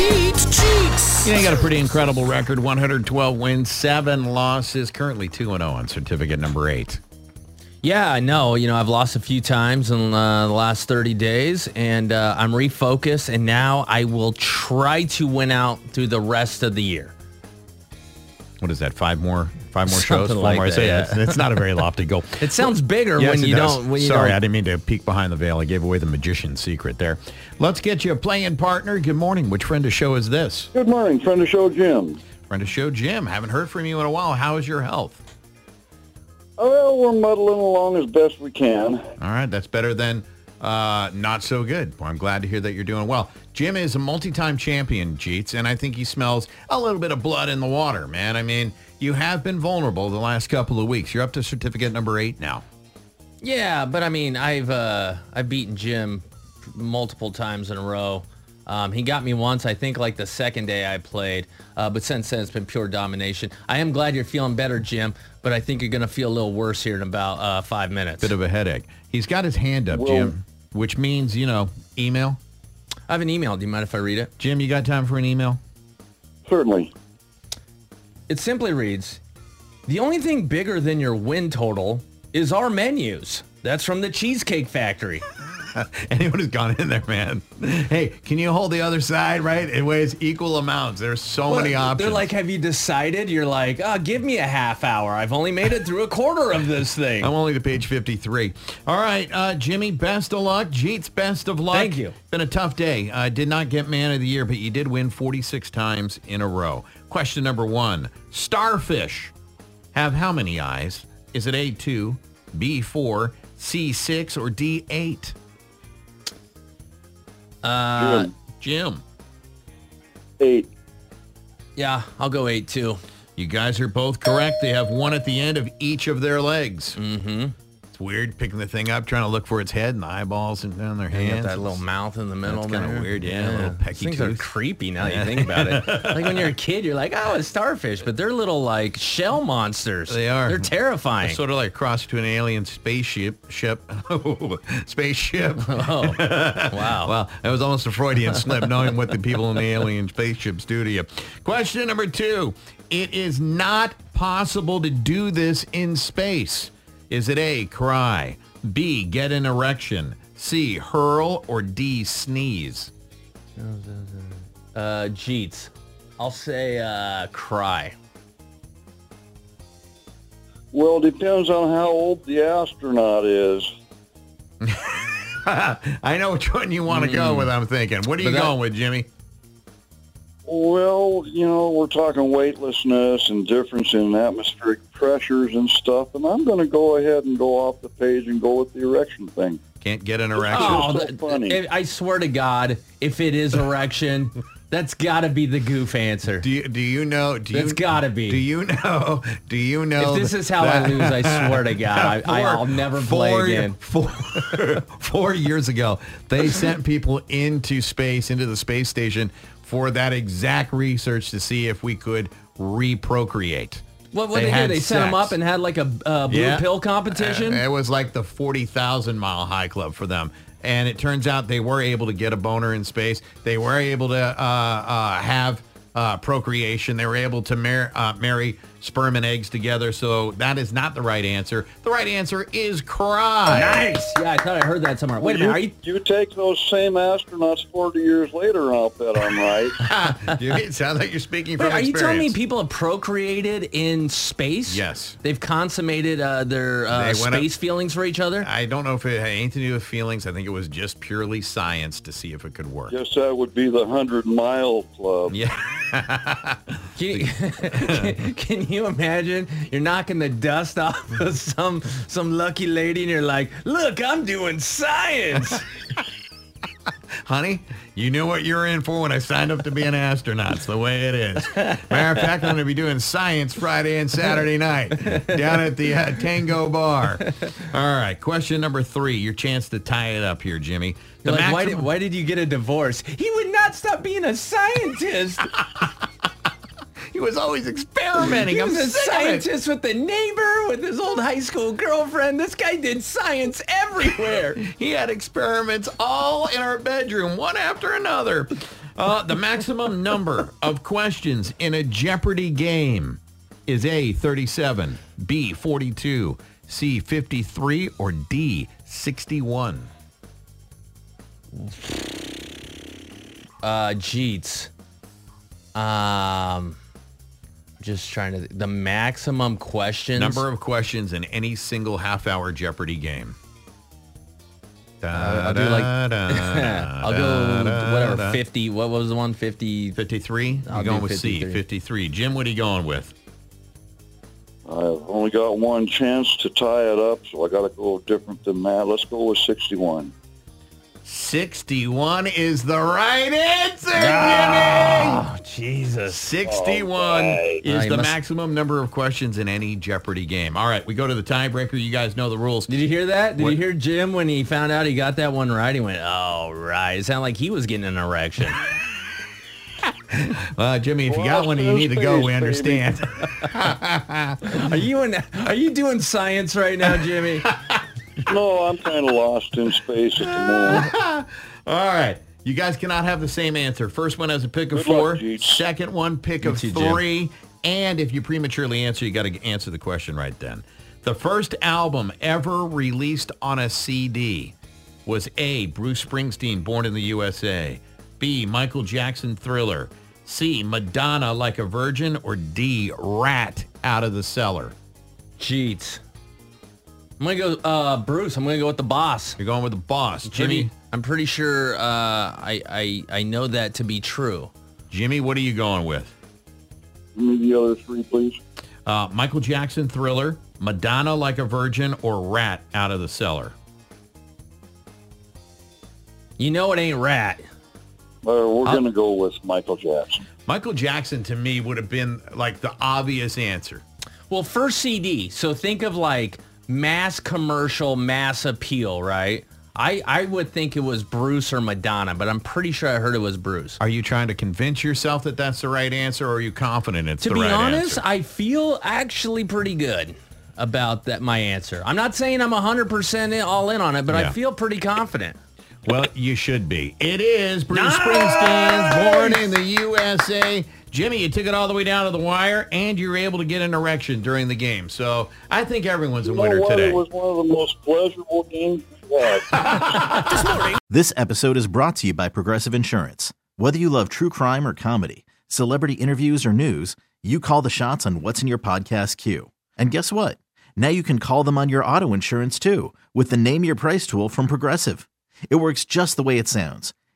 Beat Jeets? You know, you got a pretty incredible record 112 wins, seven losses, currently 2 0 on certificate number eight. Yeah, I know. You know, I've lost a few times in uh, the last 30 days, and uh, I'm refocused, and now I will try to win out through the rest of the year. What is that? Five more, five more shows, four like more. that, So, yeah. it's, it's not a very lofty goal. It sounds bigger Yes, when you does. don't. When you Sorry, don't. I didn't mean to peek behind the veil. I gave away the magician's secret there. Let's get you a playing partner. Good morning. Which friend of show is this? Good morning, friend of show Jim. Friend of show Jim. Haven't heard from you in a while. How is your health? Oh, well, we're muddling along as best we can. All right, that's better than uh, not so good. Well, I'm glad to hear that you're doing well. Jim is a multi-time champion, Jeets, and I think he smells a little bit of blood in the water, man. I mean, you have been vulnerable the last couple of weeks. You're up to certificate number eight now. Yeah, but I mean, I've uh, I've beaten Jim multiple times in a row. Um, he got me once, I think, like the second day I played. Uh, but since then, it's been pure domination. I am glad you're feeling better, Jim. But I think you're going to feel a little worse here in about uh, five minutes. Bit of a headache. He's got his hand up, Well- Jim, which means, you know, email. I have an email. Do you mind if I read it? Jim, you got time for an email? Certainly. It simply reads, "The only thing bigger than your win total is our menus." That's from the Cheesecake Factory. Anyone who's gone in there, man. Hey, can you hold the other side, right? It weighs equal amounts. There's so many options. They're like, "Have you decided?" You're like, "Oh, give me a half hour. I've only made it through a quarter of this thing." I'm only to page 53. All right, uh, Jimmy, best of luck. Jeets, best of luck. Thank you. Been a tough day. I did not get man of the year, but you did win 46 times in a row. Question number one. Starfish have how many eyes? Is it A2, B4, C6, or D8? Uh, Jim, Jim, eight. yeah, I'll go eight too. you guys are both correct. They have one at the end of each of their legs. Mm-hmm. Weird picking the thing up, trying to look for its head and the eyeballs and down their They hands. that little mouth in the middle. That's kinda weird, yeah, a little pecky things are creepy now that you think about it. like when you're a kid, you're like, oh, it's starfish, but they're little like shell monsters. They are. They're terrifying. It's sort of like a cross between an alien spaceship, ship, spaceship. oh, wow. Well, that was almost a Freudian slip, knowing what the people in the alien spaceships do to you. Question number two: It is not possible to do this in space. Is it A, cry, B, get an erection, C, hurl, or D, sneeze? Uh, Jeets. I'll say uh, cry. Well, it depends on how old the astronaut is. I know which one you want to go with. I'm thinking. What are you that- going with, Jimmy? Well, you know, we're talking weightlessness and difference in atmospheric pressures and stuff, and I'm going to go ahead and go off the page and go with the erection thing. Can't get an oh, erection. Oh, so th- funny. I- I swear to God, if it is erection, that's got to be the goof answer. Do you, do you know? Do That's you, gotta be. Do you know? Do you know? If this is how I lose, I swear to God, I, I, I'll never play four, again. Four, four years ago, they sent people into space, into the space station, for that exact research to see if we could reprocreate. What what They they, do? They set them up and had like a uh, blue Yeah. pill competition. Uh, it was like the 40,000 mile high club for them. And it turns out they were able to get a boner in space. They were able to uh, uh, have uh, procreation. They were able to mar- uh, marry sperm and eggs together. So that is not the right answer. The right answer is cry. nice. Yeah, I thought I heard that somewhere. Wait a minute. Are you? You take those same astronauts 40 years later, and I'll bet I'm right. Dude, it sounds like you're speaking from Wait, are you telling me people have procreated in space? Yes. They've consummated uh, their uh, They went up- space feelings for each other. I don't know if it had anything to do with feelings. I think it was just purely science to see if it could work. Yes, that would be the 100 Mile Club. Yeah. Can you, can, can you imagine? You're knocking the dust off of some some lucky lady, and you're like, "Look, I'm doing science." Honey, you knew what you were in for when I signed up to be an astronaut. It's the way it is. Matter of fact, I'm going to be doing science Friday and Saturday night down at the uh, Tango Bar. All right, question number three. Your chance to tie it up here, Jimmy. The You're why, did, why did you get a divorce? He would not stop being a scientist. he was always experimenting. he I'm was a sick of it. scientist with the neighbor, with his old high school girlfriend. This guy did science everywhere. He had experiments all in our bedroom, one after another. Uh, the maximum number of questions in a Jeopardy game is A, 37, B, 42, C, 53, or D, 61. Uh, Jeets. Um, just trying to the maximum questions. Number of questions in any single half-hour Jeopardy game. Uh, I'll do like- I'll go whatever fifty. What was the one? Fifty. 53? I'll You're going do with C, 53. 53. Jim, what are you going with? I've only got one chance to tie it up, so I got to go different than that. Let's go with 61. 61 is the right answer, Jimmy! Oh Jesus! 61 is Ah, the must- maximum number of questions in any Jeopardy game. All right, we go to the tiebreaker. You guys know the rules. Did you hear that? Did What? you hear Jim when he found out he got that one right? He went, "Oh right." It sounded like he was getting an erection. Uh, Jimmy, if you got one and you need to go, we understand. are you in? Are you doing science right now, Jimmy? No, I'm kind of lost in space at the moment. All right. You guys cannot have the same answer. First one has a pick of Good four. Jeets. Second one, pick of too, Jim. three. And if you prematurely answer, you got to answer the question right then. The first album ever released on a CD was A, Bruce Springsteen, Born in the USA. B, Michael Jackson, Thriller. C, Madonna, Like a Virgin. Or D, Ratt, Out of the Cellar. Jeets. I'm gonna go, uh, Bruce. I'm gonna go with the boss. You're going with the boss. Jimmy, Pretty- I'm pretty sure. Uh, I, I I know that to be true. Jimmy, what are you going with? Give me the other three, please. Uh, Michael Jackson Thriller, Madonna Like a Virgin, or Ratt Out of the Cellar? You know it ain't Ratt. Uh, we're going to go with Michael Jackson. Michael Jackson to me would have been like the obvious answer. Well, first CD. So think of like mass commercial, mass appeal, right? I, I would think it was Bruce or Madonna, but I'm pretty sure I heard it was Bruce. Are you trying to convince yourself that that's the right answer, or are you confident it's the right answer? To the be right honest, answer? I feel actually pretty good about that my answer. I'm not saying I'm 100% in, all in on it, but Yeah. I feel pretty confident. Well, you should be. It is Bruce Nice! Springsteen, born in the USA. Jimmy, you took it all the way down to the wire, and you were able to get an erection during the game. So I think everyone's a You know winner what? today. It was one of the most pleasurable games we had. This episode is brought to you by Progressive Insurance. Whether you love true crime or comedy, celebrity interviews or news, you call the shots on what's in your podcast queue. And guess what? Now you can call them on your auto insurance too with the Name Your Price tool from Progressive. It works just the way it sounds.